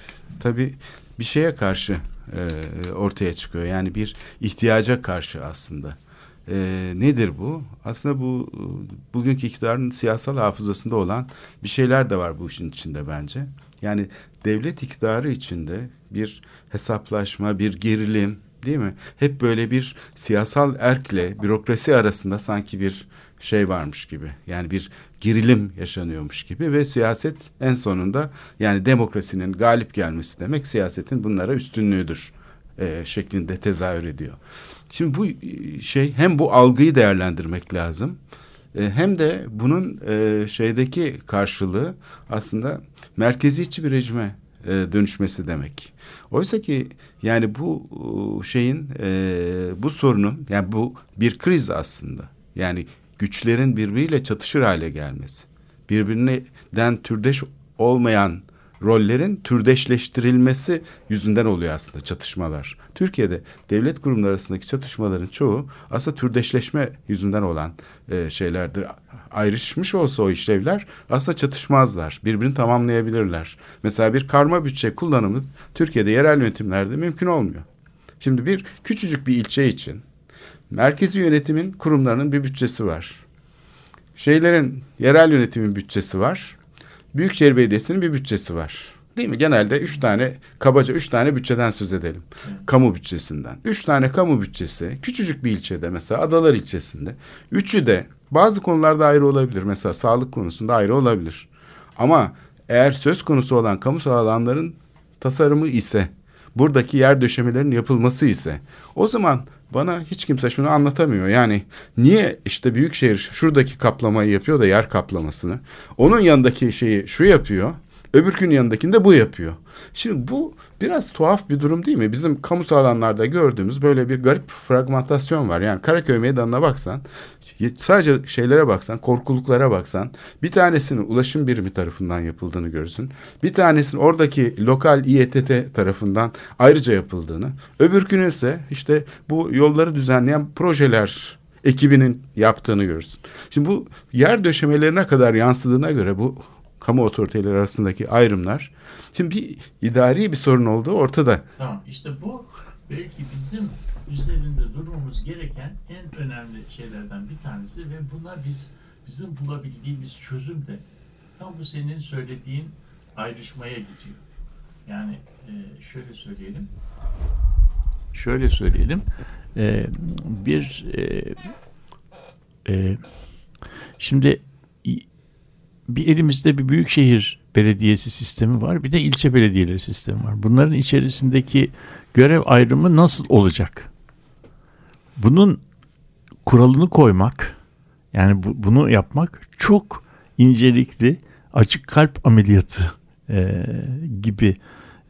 tabii bir şeye karşı e, ortaya çıkıyor. Yani bir ihtiyaca karşı aslında. E, nedir bu? Aslında bu bugünkü iktidarın siyasal hafızasında olan bir şeyler de var bu işin içinde bence. Yani devlet iktidarı içinde bir hesaplaşma, bir gerilim değil mi? Hep böyle bir siyasal erkle bürokrasi arasında sanki bir şey varmış gibi. Yani bir gerilim yaşanıyormuş gibi ve siyaset en sonunda yani demokrasinin galip gelmesi demek siyasetin bunlara üstünlüğüdür e, şeklinde tezahür ediyor. Şimdi bu e, şey hem bu algıyı değerlendirmek lazım e, hem de bunun e, şeydeki karşılığı aslında merkeziyetçi bir rejime e, dönüşmesi demek. Oysa ki yani bu e, şeyin e, bu sorunun yani bu bir kriz aslında. Yani güçlerin birbiriyle çatışır hale gelmesi. Birbirinden türdeş olmayan rollerin türdeşleştirilmesi yüzünden oluyor aslında çatışmalar. Türkiye'de devlet kurumları arasındaki çatışmaların çoğu aslında türdeşleşme yüzünden olan e, şeylerdir. Ayrışmış olsa o işlevler aslında çatışmazlar. Birbirini tamamlayabilirler. Mesela bir karma bütçe kullanımı Türkiye'de yerel yönetimlerde mümkün olmuyor. Şimdi bir küçücük bir ilçe için merkezi yönetimin kurumlarının bir bütçesi var. Şeylerin yerel yönetimin bütçesi var. Büyükşehir Belediyesi'nin bir bütçesi var. Değil mi? Genelde üç tane, kabaca üç tane bütçeden söz edelim. Kamu bütçesinden. Üç tane kamu bütçesi, küçücük bir ilçede mesela Adalar ilçesinde. Üçü de bazı konularda ayrı olabilir. Mesela sağlık konusunda ayrı olabilir. Ama eğer söz konusu olan kamusal alanların tasarımı ise, buradaki yer döşemelerin yapılması ise, o zaman bana hiç kimse şunu anlatamıyor. Yani niye işte büyükşehir şuradaki kaplamayı yapıyor da yer kaplamasını, onun yanındaki şeyi şu yapıyor, öbürkünün yanındakinde bu yapıyor. Şimdi bu biraz tuhaf bir durum değil mi? Bizim kamusal alanlarda gördüğümüz böyle bir garip fragmentasyon var. Yani Karaköy Meydanı'na baksan, sadece şeylere baksan, korkuluklara baksan, bir tanesinin ulaşım birimi tarafından yapıldığını görürsün. Bir tanesinin oradaki lokal İETT tarafından ayrıca yapıldığını, öbürkünün ise işte bu yolları düzenleyen projeler ekibinin yaptığını görürsün. Şimdi bu yer döşemelerine kadar yansıdığına göre bu kamu otoriteleri arasındaki ayrımlar şimdi bir idari bir sorun olduğu ortada. Tamam işte bu belki bizim üzerinde durmamız gereken en önemli şeylerden bir tanesi ve buna biz bizim bulabildiğimiz çözüm de tam bu senin söylediğin ayrışmaya gidiyor. Yani e, şöyle söyleyelim. Şöyle söyleyelim. E, bir e, e, şimdi bir elimizde bir büyükşehir belediyesi sistemi var. Bir de ilçe belediyeleri sistemi var. Bunların içerisindeki görev ayrımı nasıl olacak? Bunun kuralını koymak yani bu, bunu yapmak çok incelikli açık kalp ameliyatı e, gibi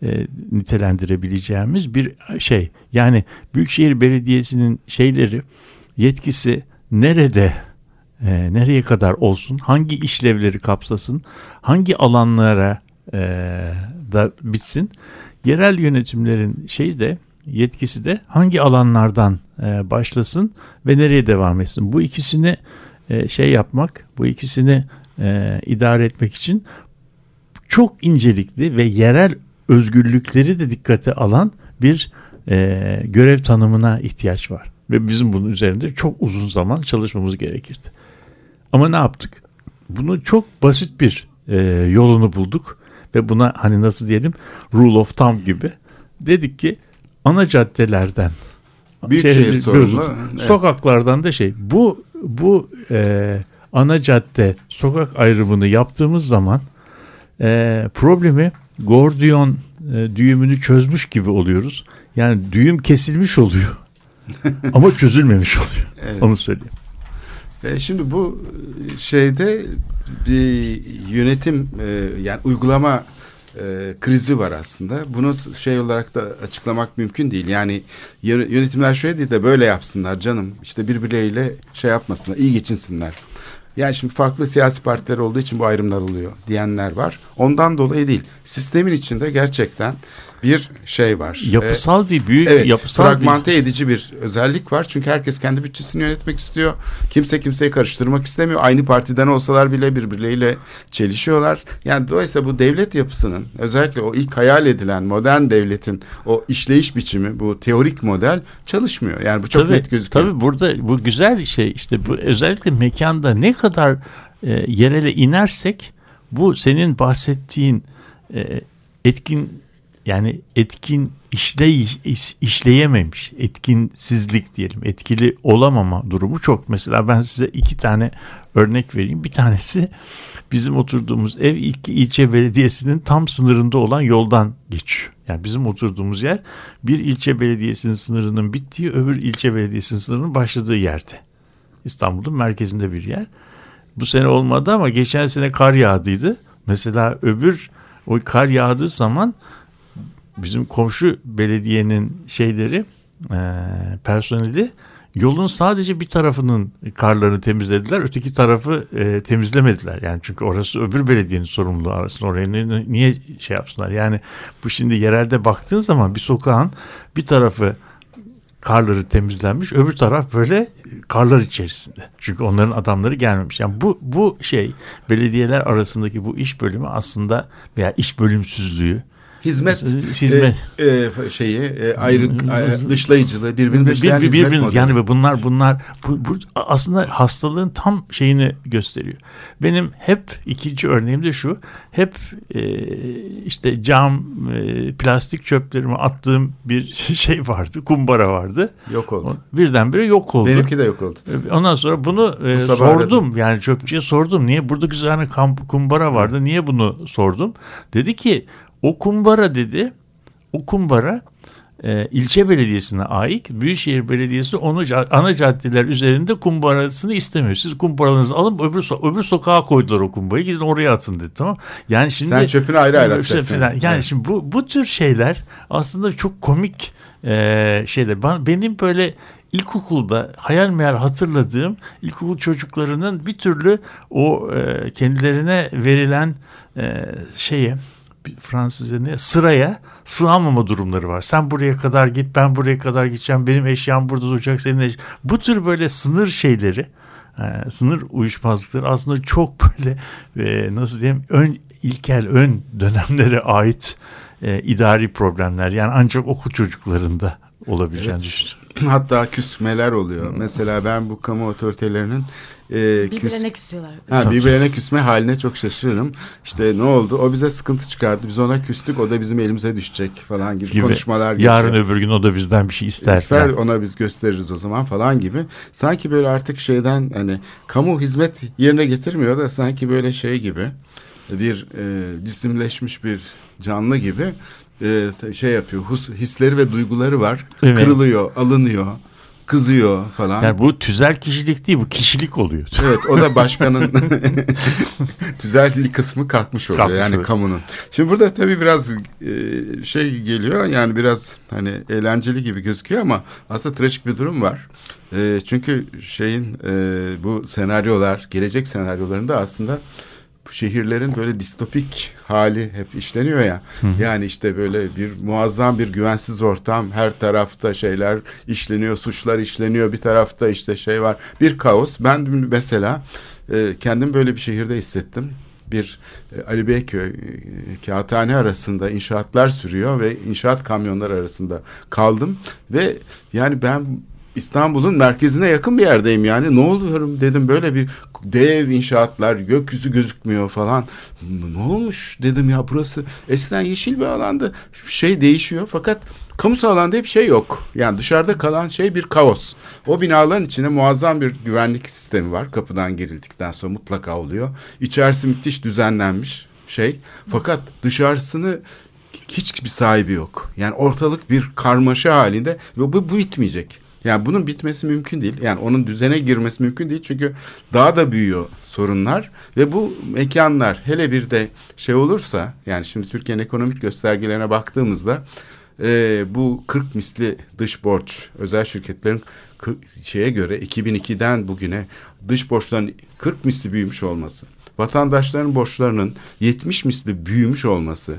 e, nitelendirebileceğimiz bir şey. Yani Büyükşehir Belediyesi'nin şeyleri yetkisi nerede e, nereye kadar olsun hangi işlevleri kapsasın hangi alanlara e, da bitsin yerel yönetimlerin şey de yetkisi de hangi alanlardan e, başlasın ve nereye devam etsin. Bu ikisini e, şey yapmak, bu ikisini e, idare etmek için çok incelikli ve yerel özgürlükleri de dikkate alan bir e, görev tanımına ihtiyaç var. Ve bizim bunun üzerinde çok uzun zaman çalışmamız gerekirdi. Ama ne yaptık? Bunu çok basit bir e, yolunu bulduk ve buna hani nasıl diyelim rule of thumb gibi dedik ki ana caddelerden Büyükşehir şehrin- sorumlu. Evet. sokaklardan da şey bu bu e, ana cadde sokak ayrımını yaptığımız zaman e, problemi Gordiyon e, düğümünü çözmüş gibi oluyoruz. Yani düğüm kesilmiş oluyor. *laughs* Ama çözülmemiş oluyor. Evet. Onu söyleyeyim. E, şimdi bu e, şeyde bir yönetim e, yani uygulama e, krizi var aslında. Bunu şey olarak da açıklamak mümkün değil. Yani yö- yönetimler şöyle değil de böyle yapsınlar canım. İşte birbirleriyle şey yapmasınlar, iyi geçinsinler. Yani şimdi farklı siyasi partiler olduğu için bu ayrımlar oluyor diyenler var. Ondan dolayı değil. Sistemin içinde gerçekten bir şey var. Yapısal bir büyük Evet, yapısal bir fragmente edici bir özellik var. Çünkü herkes kendi bütçesini yönetmek istiyor. Kimse kimseyi karıştırmak istemiyor. Aynı partiden olsalar bile birbirleriyle çelişiyorlar. Yani dolayısıyla bu devlet yapısının özellikle o ilk hayal edilen modern devletin o işleyiş biçimi, bu teorik model çalışmıyor. Yani bu çok tabii, net gözüküyor. Tabii burada bu güzel bir şey işte bu özellikle mekanda ne kadar e, yerele inersek bu senin bahsettiğin e, etkin yani etkin işley, iş- işleyememiş etkinsizlik diyelim etkili olamama durumu çok. Mesela ben size iki tane örnek vereyim. Bir tanesi bizim oturduğumuz ev ilk ilçe belediyesinin tam sınırında olan yoldan geçiyor. Yani bizim oturduğumuz yer bir ilçe belediyesinin sınırının bittiği öbür ilçe belediyesinin sınırının başladığı yerde. İstanbul'un merkezinde bir yer. Bu sene olmadı ama geçen sene kar yağdıydı. Mesela öbür o kar yağdığı zaman bizim komşu belediyenin şeyleri e, personeli yolun sadece bir tarafının karlarını temizlediler. Öteki tarafı e, temizlemediler. Yani çünkü orası öbür belediyenin sorumluluğu arasında. Oraya ni- niye şey yapsınlar? Yani bu şimdi yerelde baktığın zaman bir sokağın bir tarafı karları temizlenmiş öbür taraf böyle karlar içerisinde. Çünkü onların adamları gelmemiş. Yani bu bu şey belediyeler arasındaki bu iş bölümü aslında veya iş bölümsüzlüğü hizmet Hizmet. e, e, şeyi e, ayrı e, dışlayıcılığı birbirini Bir- dışlayan bir- hizmet birbirini- modeli. yani bunlar bunlar bu, bu aslında hastalığın tam şeyini gösteriyor. Benim hep ikinci örneğim de şu. Hep e, işte cam e, plastik çöplerimi attığım bir *laughs* şey vardı. Kumbara vardı. yok oldu. Birdenbire yok oldu. Benimki de yok oldu. Ondan sonra bunu e, Bu sordum. Yani çöpçüye sordum. Niye burada güzel kamp, kumbara vardı? Niye bunu sordum? Dedi ki o kumbara dedi. O kumbara e, ilçe belediyesine ait. Büyükşehir Belediyesi onu ana caddeler üzerinde kumbarasını istemiyor. Siz kumbaranızı alın öbür, so- öbür sokağa koydular o kumbarayı. Gidin oraya atın dedi. Tamam. Yani şimdi Sen çöpünü ayrı ayrı atacaksın. falan. Yani Evet. şimdi bu bu tür şeyler aslında çok komik e, şeyler. Ben, benim böyle ilkokulda hayal meyal hatırladığım ilkokul çocuklarının bir türlü o e, kendilerine verilen e, şeye Fransızca ne sıraya sığamama durumları var. Sen buraya kadar git ben buraya kadar gideceğim benim eşyam burada duracak senin eş... Bu tür böyle sınır şeyleri e, sınır uyuşmazlıkları aslında çok böyle e, nasıl diyeyim ön ilkel ön dönemlere ait e, idari problemler yani ancak okul çocuklarında olabileceğini düşünüyorum. Hatta küsmeler oluyor. Mesela ben bu kamu otoritelerinin e, küs, Birbirlerine küsüyorlar. ha, birbirine küsme haline çok şaşırırım. İşte ne oldu? O bize sıkıntı çıkardı. Biz ona küstük. O da bizim elimize düşecek falan gibi, Gibi. konuşmalar Yarın geçiyor. öbür gün o da bizden bir şey ister. İster falan. ona biz gösteririz o zaman falan gibi. Sanki böyle artık şeyden hani kamu hizmet yerine getirmiyor da sanki böyle şey gibi bir e, cisimleşmiş bir canlı gibi e, şey yapıyor. Hus, hisleri ve duyguları var. Evet. Kırılıyor, alınıyor. kızıyor falan. Yani bu tüzel kişilik değil bu kişilik oluyor. *laughs* Evet o da başkanın *laughs* *laughs* tüzellik kısmı kalkmış oluyor Kalkmış yani oluyor. kamunun. Şimdi burada tabii biraz e, şey geliyor yani biraz hani eğlenceli gibi gözüküyor ama aslında trajik bir durum var. E, çünkü şeyin e, bu senaryolar gelecek senaryolarında aslında şehirlerin böyle distopik hali hep işleniyor ya. Yani işte böyle bir muazzam bir güvensiz ortam. Her tarafta şeyler işleniyor, suçlar işleniyor. Bir tarafta işte şey var. Bir kaos. Ben mesela e, kendim böyle bir şehirde hissettim. Bir e, Ali Beyköy, e, Kağıthane arasında inşaatlar sürüyor ve inşaat kamyonları arasında kaldım. Ve yani ben İstanbul'un merkezine yakın bir yerdeyim yani. Ne oluyorum dedim böyle bir dev inşaatlar, gökyüzü gözükmüyor falan. Ne olmuş dedim ya burası eskiden yeşil bir alandı. Şey değişiyor fakat kamusal alanda hep şey yok. Yani dışarıda kalan şey bir kaos. O binaların içinde muazzam bir güvenlik sistemi var. Kapıdan girildikten sonra mutlaka oluyor. İçerisi müthiş düzenlenmiş şey. Fakat dışarısını hiçbir sahibi yok. Yani ortalık bir karmaşa halinde ve bu, bu bitmeyecek. Yani bunun bitmesi mümkün değil. Yani onun düzene girmesi mümkün değil. Çünkü daha da büyüyor sorunlar ve bu mekanlar hele bir de şey olursa yani şimdi Türkiye'nin ekonomik göstergelerine baktığımızda e, bu 40 misli dış borç özel şirketlerin şeye göre 2002'den bugüne dış borçların 40 misli büyümüş olması, vatandaşların borçlarının 70 misli büyümüş olması,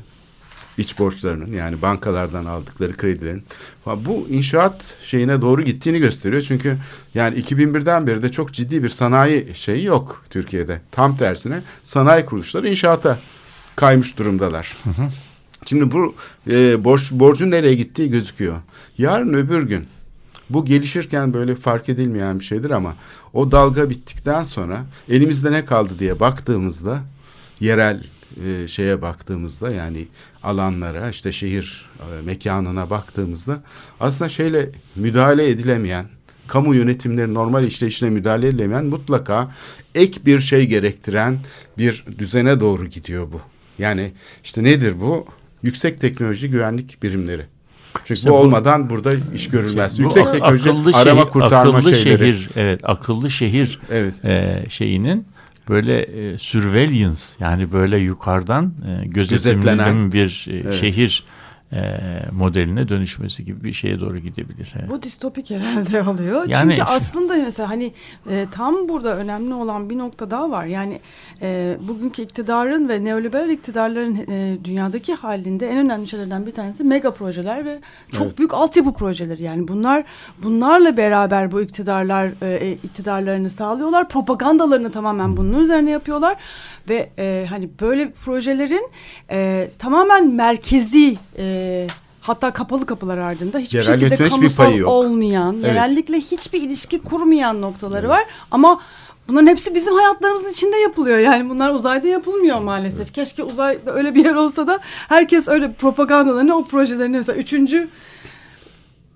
iç borçlarının yani bankalardan aldıkları kredilerin bu inşaat şeyine doğru gittiğini gösteriyor. Çünkü yani 2001'den beri de çok ciddi bir sanayi şeyi yok Türkiye'de. Tam tersine sanayi kuruluşları inşaata kaymış durumdalar. Şimdi bu e, borç borcun nereye gittiği gözüküyor. Yarın öbür gün bu gelişirken böyle fark edilmeyen bir şeydir ama o dalga bittikten sonra elimizde ne kaldı diye baktığımızda yerel e, şeye baktığımızda yani alanlara işte şehir e, mekanına baktığımızda aslında şeyle müdahale edilemeyen kamu yönetimleri normal işleyişine müdahale edilemeyen mutlaka ek bir şey gerektiren bir düzene doğru gidiyor bu. Yani işte nedir bu? Yüksek teknoloji güvenlik birimleri. Çünkü İşte bu bu- olmadan burada iş görülmez. Bu Yüksek teknoloji akıllı arama şehir, kurtarma akıllı şeyleri. şehir, evet, akıllı şehir Evet. e, şeyinin böyle e, surveillance yani böyle yukarıdan e, gözetimli Gözetlenen. bir e, Evet. şehir e, modeline dönüşmesi gibi bir şeye doğru gidebilir. Evet. Bu distopik herhalde *laughs* oluyor. Yani Çünkü aslında mesela hani e, tam burada önemli olan bir nokta daha var. Yani e, bugünkü iktidarın ve neoliberal iktidarların e, dünyadaki halinde en önemli şeylerden bir tanesi mega projeler ve çok Evet. büyük altyapı projeleri. Yani bunlar bunlarla beraber bu iktidarlar e, e, iktidarlarını sağlıyorlar. Propagandalarını tamamen bunun üzerine yapıyorlar ve e, hani böyle projelerin e, tamamen merkezi e, hatta kapalı kapılar ardında hiçbir Yerel şekilde kamusal payı yok. olmayan, Evet. yerellikle hiçbir ilişki kurmayan noktaları var. Ama bunların hepsi bizim hayatlarımızın içinde yapılıyor. Yani bunlar uzayda yapılmıyor maalesef. Keşke uzayda öyle bir yer olsa da herkes öyle propagandalarını, o projelerini mesela üçüncü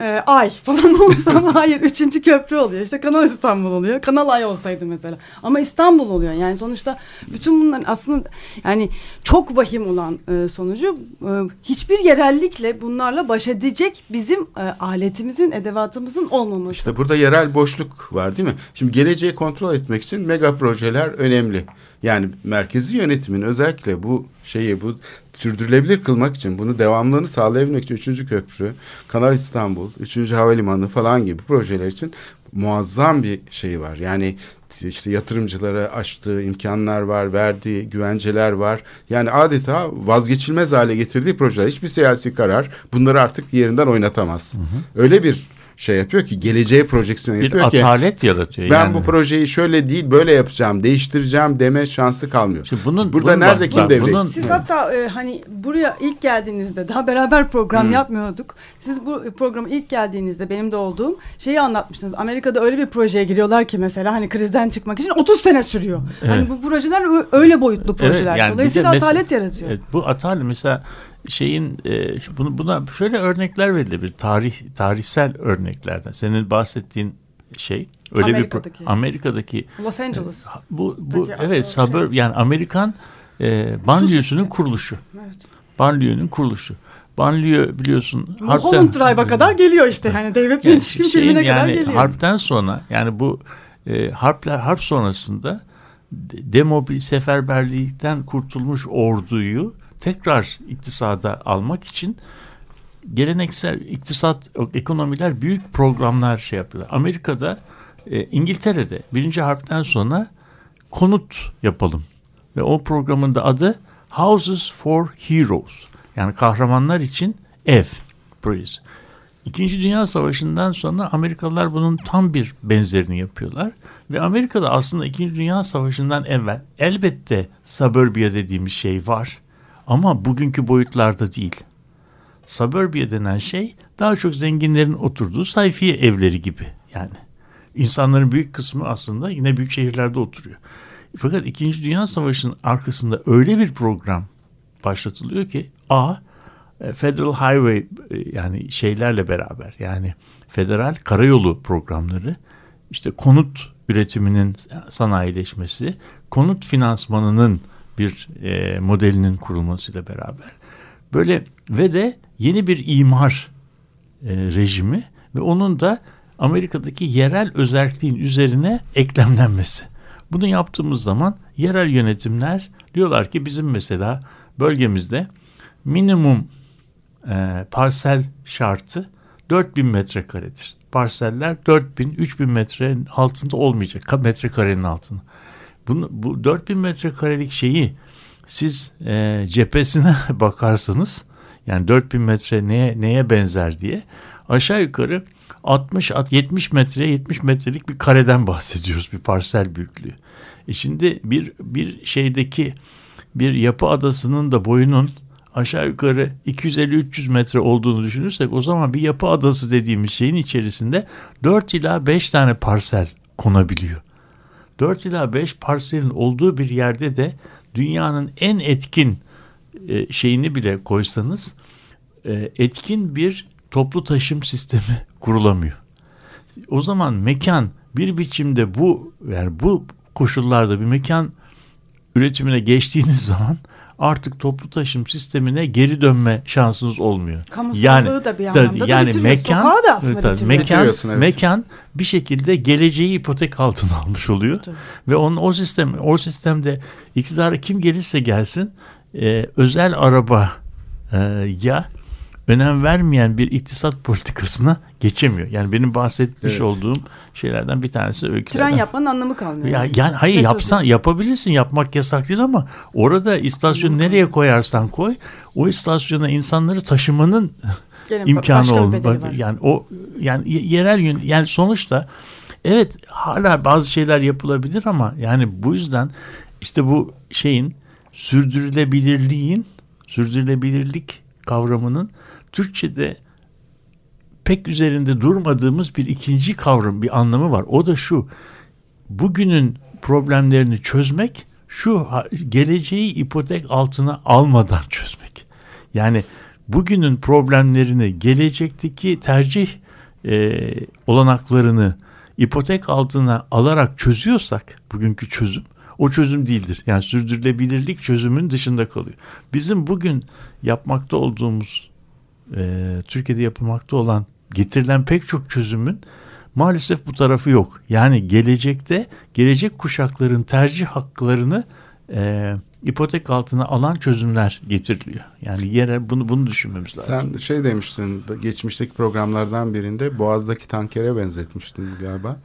e, ay falan *laughs* olsa ama hayır üçüncü köprü oluyor. İşte Kanal İstanbul oluyor. Kanal Ay olsaydı mesela. Ama İstanbul oluyor. Yani sonuçta bütün bunların aslında yani çok vahim olan e, sonucu e, hiçbir yerellikle bunlarla baş edecek bizim e, aletimizin, edevatımızın olmaması. İşte burada yerel boşluk var değil mi? Şimdi geleceği kontrol etmek için mega projeler önemli. Yani merkezi yönetimin özellikle bu şeyi bu sürdürülebilir kılmak için bunu devamlılığını sağlayabilmek için 3. köprü, Kanal İstanbul, 3. havalimanı falan gibi projeler için muazzam bir şey var. Yani işte yatırımcılara açtığı imkanlar var, verdiği güvenceler var. Yani adeta vazgeçilmez hale getirdiği projeler. Hiçbir siyasi karar bunları artık yerinden oynatamaz. Öyle bir şey yapıyor ki geleceğe projeksiyon Bir yapıyor ki atalet yaratıyor. ben yani. bu projeyi şöyle değil böyle yapacağım, değiştireceğim deme şansı kalmıyor. Şimdi bunun, Burada bunun nerede bak- kim devlet? bunun- Siz hatta e, hani buraya ilk geldiğinizde daha beraber program yapmıyorduk. Siz bu programa ilk geldiğinizde benim de olduğum şeyi anlatmıştınız. Amerika'da öyle bir projeye giriyorlar ki mesela hani krizden çıkmak için 30 sene sürüyor. Hani bu projeler öyle boyutlu projeler. yani bir de Dolayısıyla mesela- atalet yaratıyor. Evet, bu atalet mesela şeyin e, bunu buna şöyle örnekler verilebilir. Tarih tarihsel örneklerden. Senin bahsettiğin şey öyle Amerika'daki. bir Amerika'daki Los Angeles. bu bu Peki, evet o suburb yani Amerikan e, banliyösünün kuruluşu. Evet. Banliyönün kuruluşu. banliyö biliyorsun. Mulholland Drive'a kadar geliyor işte. Hani David Yani Lynch'in şeyin filmine kadar yani geliyor. harpten sonra yani bu e, harpler harp sonrasında de- demobil seferberlikten kurtulmuş orduyu tekrar iktisada almak için geleneksel iktisat ekonomiler büyük programlar şey yapıyorlar. Amerika'da e, İngiltere'de birinci harpten sonra konut yapalım ve o programın da adı Houses for Heroes yani kahramanlar için ev projesi. İkinci Dünya Savaşı'ndan sonra Amerikalılar bunun tam bir benzerini yapıyorlar. Ve Amerika'da aslında İkinci Dünya Savaşı'ndan evvel elbette suburbia dediğimiz şey var. Ama bugünkü boyutlarda değil. Suburbia denen şey daha çok zenginlerin oturduğu sayfiye evleri gibi yani. İnsanların büyük kısmı aslında yine büyük şehirlerde oturuyor. Fakat İkinci Dünya Savaşı'nın arkasında öyle bir program başlatılıyor ki A e, Federal Highway e, yani şeylerle beraber yani federal karayolu programları işte konut üretiminin sanayileşmesi, konut finansmanının bir e, modelinin kurulmasıyla beraber böyle ve de yeni bir imar e, rejimi ve onun da Amerika'daki yerel özelliğin üzerine eklemlenmesi. Bunu yaptığımız zaman yerel yönetimler diyorlar ki bizim mesela bölgemizde minimum e, parsel şartı 4000 metrekaredir. Parseller 4000, 3000 metrenin altında olmayacak. ka- Metrekarenin altında. Bunu, bu 4000 metrekarelik şeyi siz e, cephesine *laughs* bakarsanız yani 4000 metre neye, neye benzer diye aşağı yukarı 60 at 70 metreye 70 metrelik bir kareden bahsediyoruz bir parsel büyüklüğü. E şimdi bir bir şeydeki bir yapı adasının da boyunun aşağı yukarı 250-300 metre olduğunu düşünürsek o zaman bir yapı adası dediğimiz şeyin içerisinde 4 ila 5 tane parsel konabiliyor. 4 ila 5 parselin olduğu bir yerde de dünyanın en etkin e, şeyini bile koysanız e, etkin bir toplu taşım sistemi *laughs* kurulamıyor. O zaman mekan bir biçimde bu yani bu koşullarda bir mekan üretimine geçtiğiniz *laughs* zaman artık toplu taşım sistemine geri dönme şansınız olmuyor. Kamusallığı da bir tabii, anlamda da bitiriyor. Sokağı da aslında tabii, mekan, evet. mekan bir şekilde geleceği ipotek altına *laughs* almış oluyor. Tabii. Ve onun o sistem o sistemde iktidara kim gelirse gelsin e, özel araba e, ya önem vermeyen bir iktisat politikasına geçemiyor. Yani benim bahsetmiş Evet. olduğum şeylerden bir tanesi öykülerden. Tren yapmanın anlamı kalmıyor. Ya yani hayır Metro yapsan yapabilirsin yapmak yasak değil ama orada istasyonu nereye koyarsan koy o istasyona insanları taşımanın *laughs* Gene imkanı var. Yani o yani ye- yerel yön yani sonuçta evet hala bazı şeyler yapılabilir ama yani bu yüzden işte bu şeyin sürdürülebilirliğin sürdürülebilirlik kavramının Türkçe'de pek üzerinde durmadığımız bir ikinci kavram, bir anlamı var. O da şu. Bugünün problemlerini çözmek, şu geleceği ipotek altına almadan çözmek. Yani bugünün problemlerini, gelecekteki tercih e, olanaklarını ipotek altına alarak çözüyorsak bugünkü çözüm o çözüm değildir. Yani sürdürülebilirlik çözümün dışında kalıyor. Bizim bugün yapmakta olduğumuz e, Türkiye'de yapılmakta olan getirilen pek çok çözümün maalesef bu tarafı yok. Yani gelecekte gelecek kuşakların tercih haklarını e, ipotek altına alan çözümler getiriliyor. Yani yere bunu bunu düşünmemiz lazım. Sen şey demiştin geçmişteki programlardan birinde Boğaz'daki tankere benzetmiştin galiba.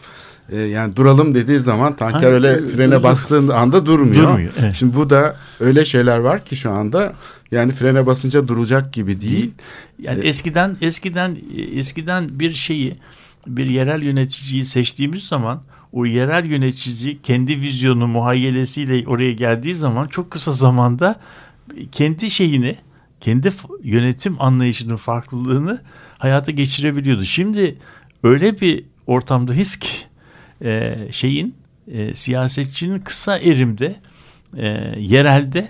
Ee, yani duralım dediği zaman tanker Ha, öyle e, frene dur- bastığın anda durmuyor. Durmuyor, evet. Şimdi bu da öyle şeyler var ki şu anda yani frene basınca duracak gibi değil. Yani eskiden eskiden eskiden bir şeyi bir yerel yöneticiyi seçtiğimiz zaman o yerel yönetici kendi vizyonu muhayyelesiyle oraya geldiği zaman çok kısa zamanda kendi şeyini kendi yönetim anlayışının farklılığını hayata geçirebiliyordu. Şimdi öyle bir ortamdayız ki e, şeyin e, siyasetçinin kısa erimde e, yerelde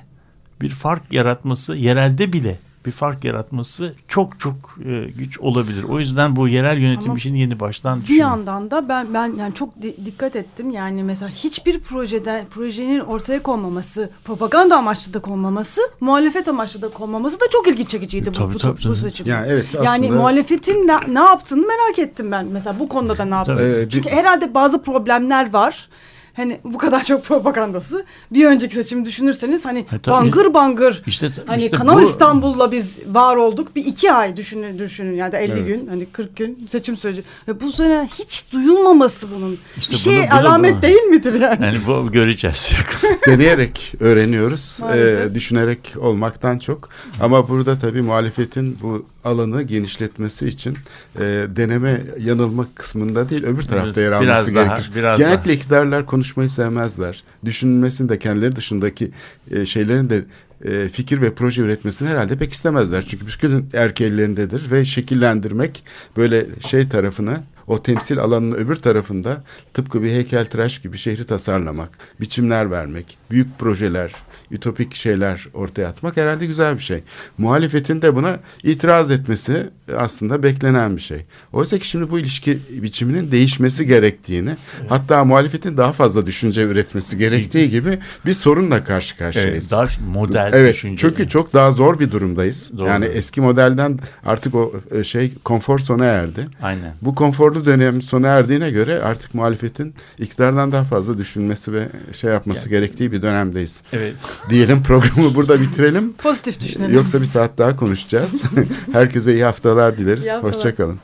bir fark yaratması yerelde bile bir fark yaratması çok çok e, güç olabilir. O yüzden bu yerel yönetim Ama işini yeni baştan Bir düşünün. yandan da ben ben yani çok di- dikkat ettim. Yani mesela hiçbir projede projenin ortaya konmaması, propaganda amaçlı da konmaması, muhalefet amaçlı da konmaması da çok ilgi çekiciydi bu, Tabii, bu, tabii, bu tabii. seçim. Yani evet Yani aslında muhalefetin ne, ne yaptığını merak ettim ben. Mesela bu konuda da ne yaptı? Tabii. Çünkü bir- herhalde bazı problemler var. Hani bu kadar çok propagandası. Bir önceki seçimi düşünürseniz hani Ha, tabii. bangır bangır İşte, Hani işte Kanal bu- İstanbul'la biz var olduk. Bir iki ay düşünün, düşünün yani da 50 Evet. gün hani 40 gün seçim süreci. Ve bu sene hiç duyulmaması bunun. İşte bir şey bunu- bunu- alamet bunu- değil midir yani? Yani bu göreceğiz. *laughs* deneyerek öğreniyoruz. Maalesef. Ee, düşünerek olmaktan çok. Ama burada tabii muhalefetin bu alanı genişletmesi için e, deneme yanılma kısmında değil öbür tarafta yer Biraz alması daha, gerekir. biraz Genellikle daha. iktidarlar konuşmayı sevmezler. Düşünmesini de kendileri dışındaki e, şeylerin de e, fikir ve proje üretmesini herhalde pek istemezler. Çünkü bütün erk ellerindedir ve şekillendirmek böyle şey tarafını o temsil alanının öbür tarafında tıpkı bir heykeltıraş gibi şehri tasarlamak, biçimler vermek, büyük projeler, ütopik şeyler ortaya atmak herhalde güzel bir şey. Muhalefetin de buna itiraz etmesi aslında beklenen bir şey. Oysa ki şimdi bu ilişki biçiminin değişmesi gerektiğini, hatta muhalefetin daha fazla düşünce üretmesi gerektiği gibi bir sorunla karşı karşıyayız. evet, daha modern Evet düşünce. çünkü çok daha zor bir durumdayız. Doğru. Yani eski modelden artık o e, şey konfor sona erdi. Aynen. Bu konforlu dönem sona erdiğine göre artık muhalefetin iktidardan daha fazla düşünmesi ve şey yapması gerektiği bir dönemdeyiz. Evet. Diyelim programı burada bitirelim. Pozitif düşünelim. Yoksa bir saat daha konuşacağız. *laughs* Herkese iyi haftalar dileriz. İyi haftalar. Hoşçakalın.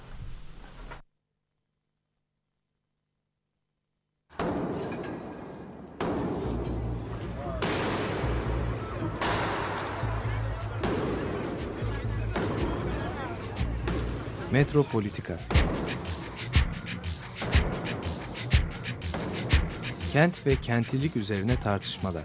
Metropolitika Kent ve kentlilik üzerine tartışmalar.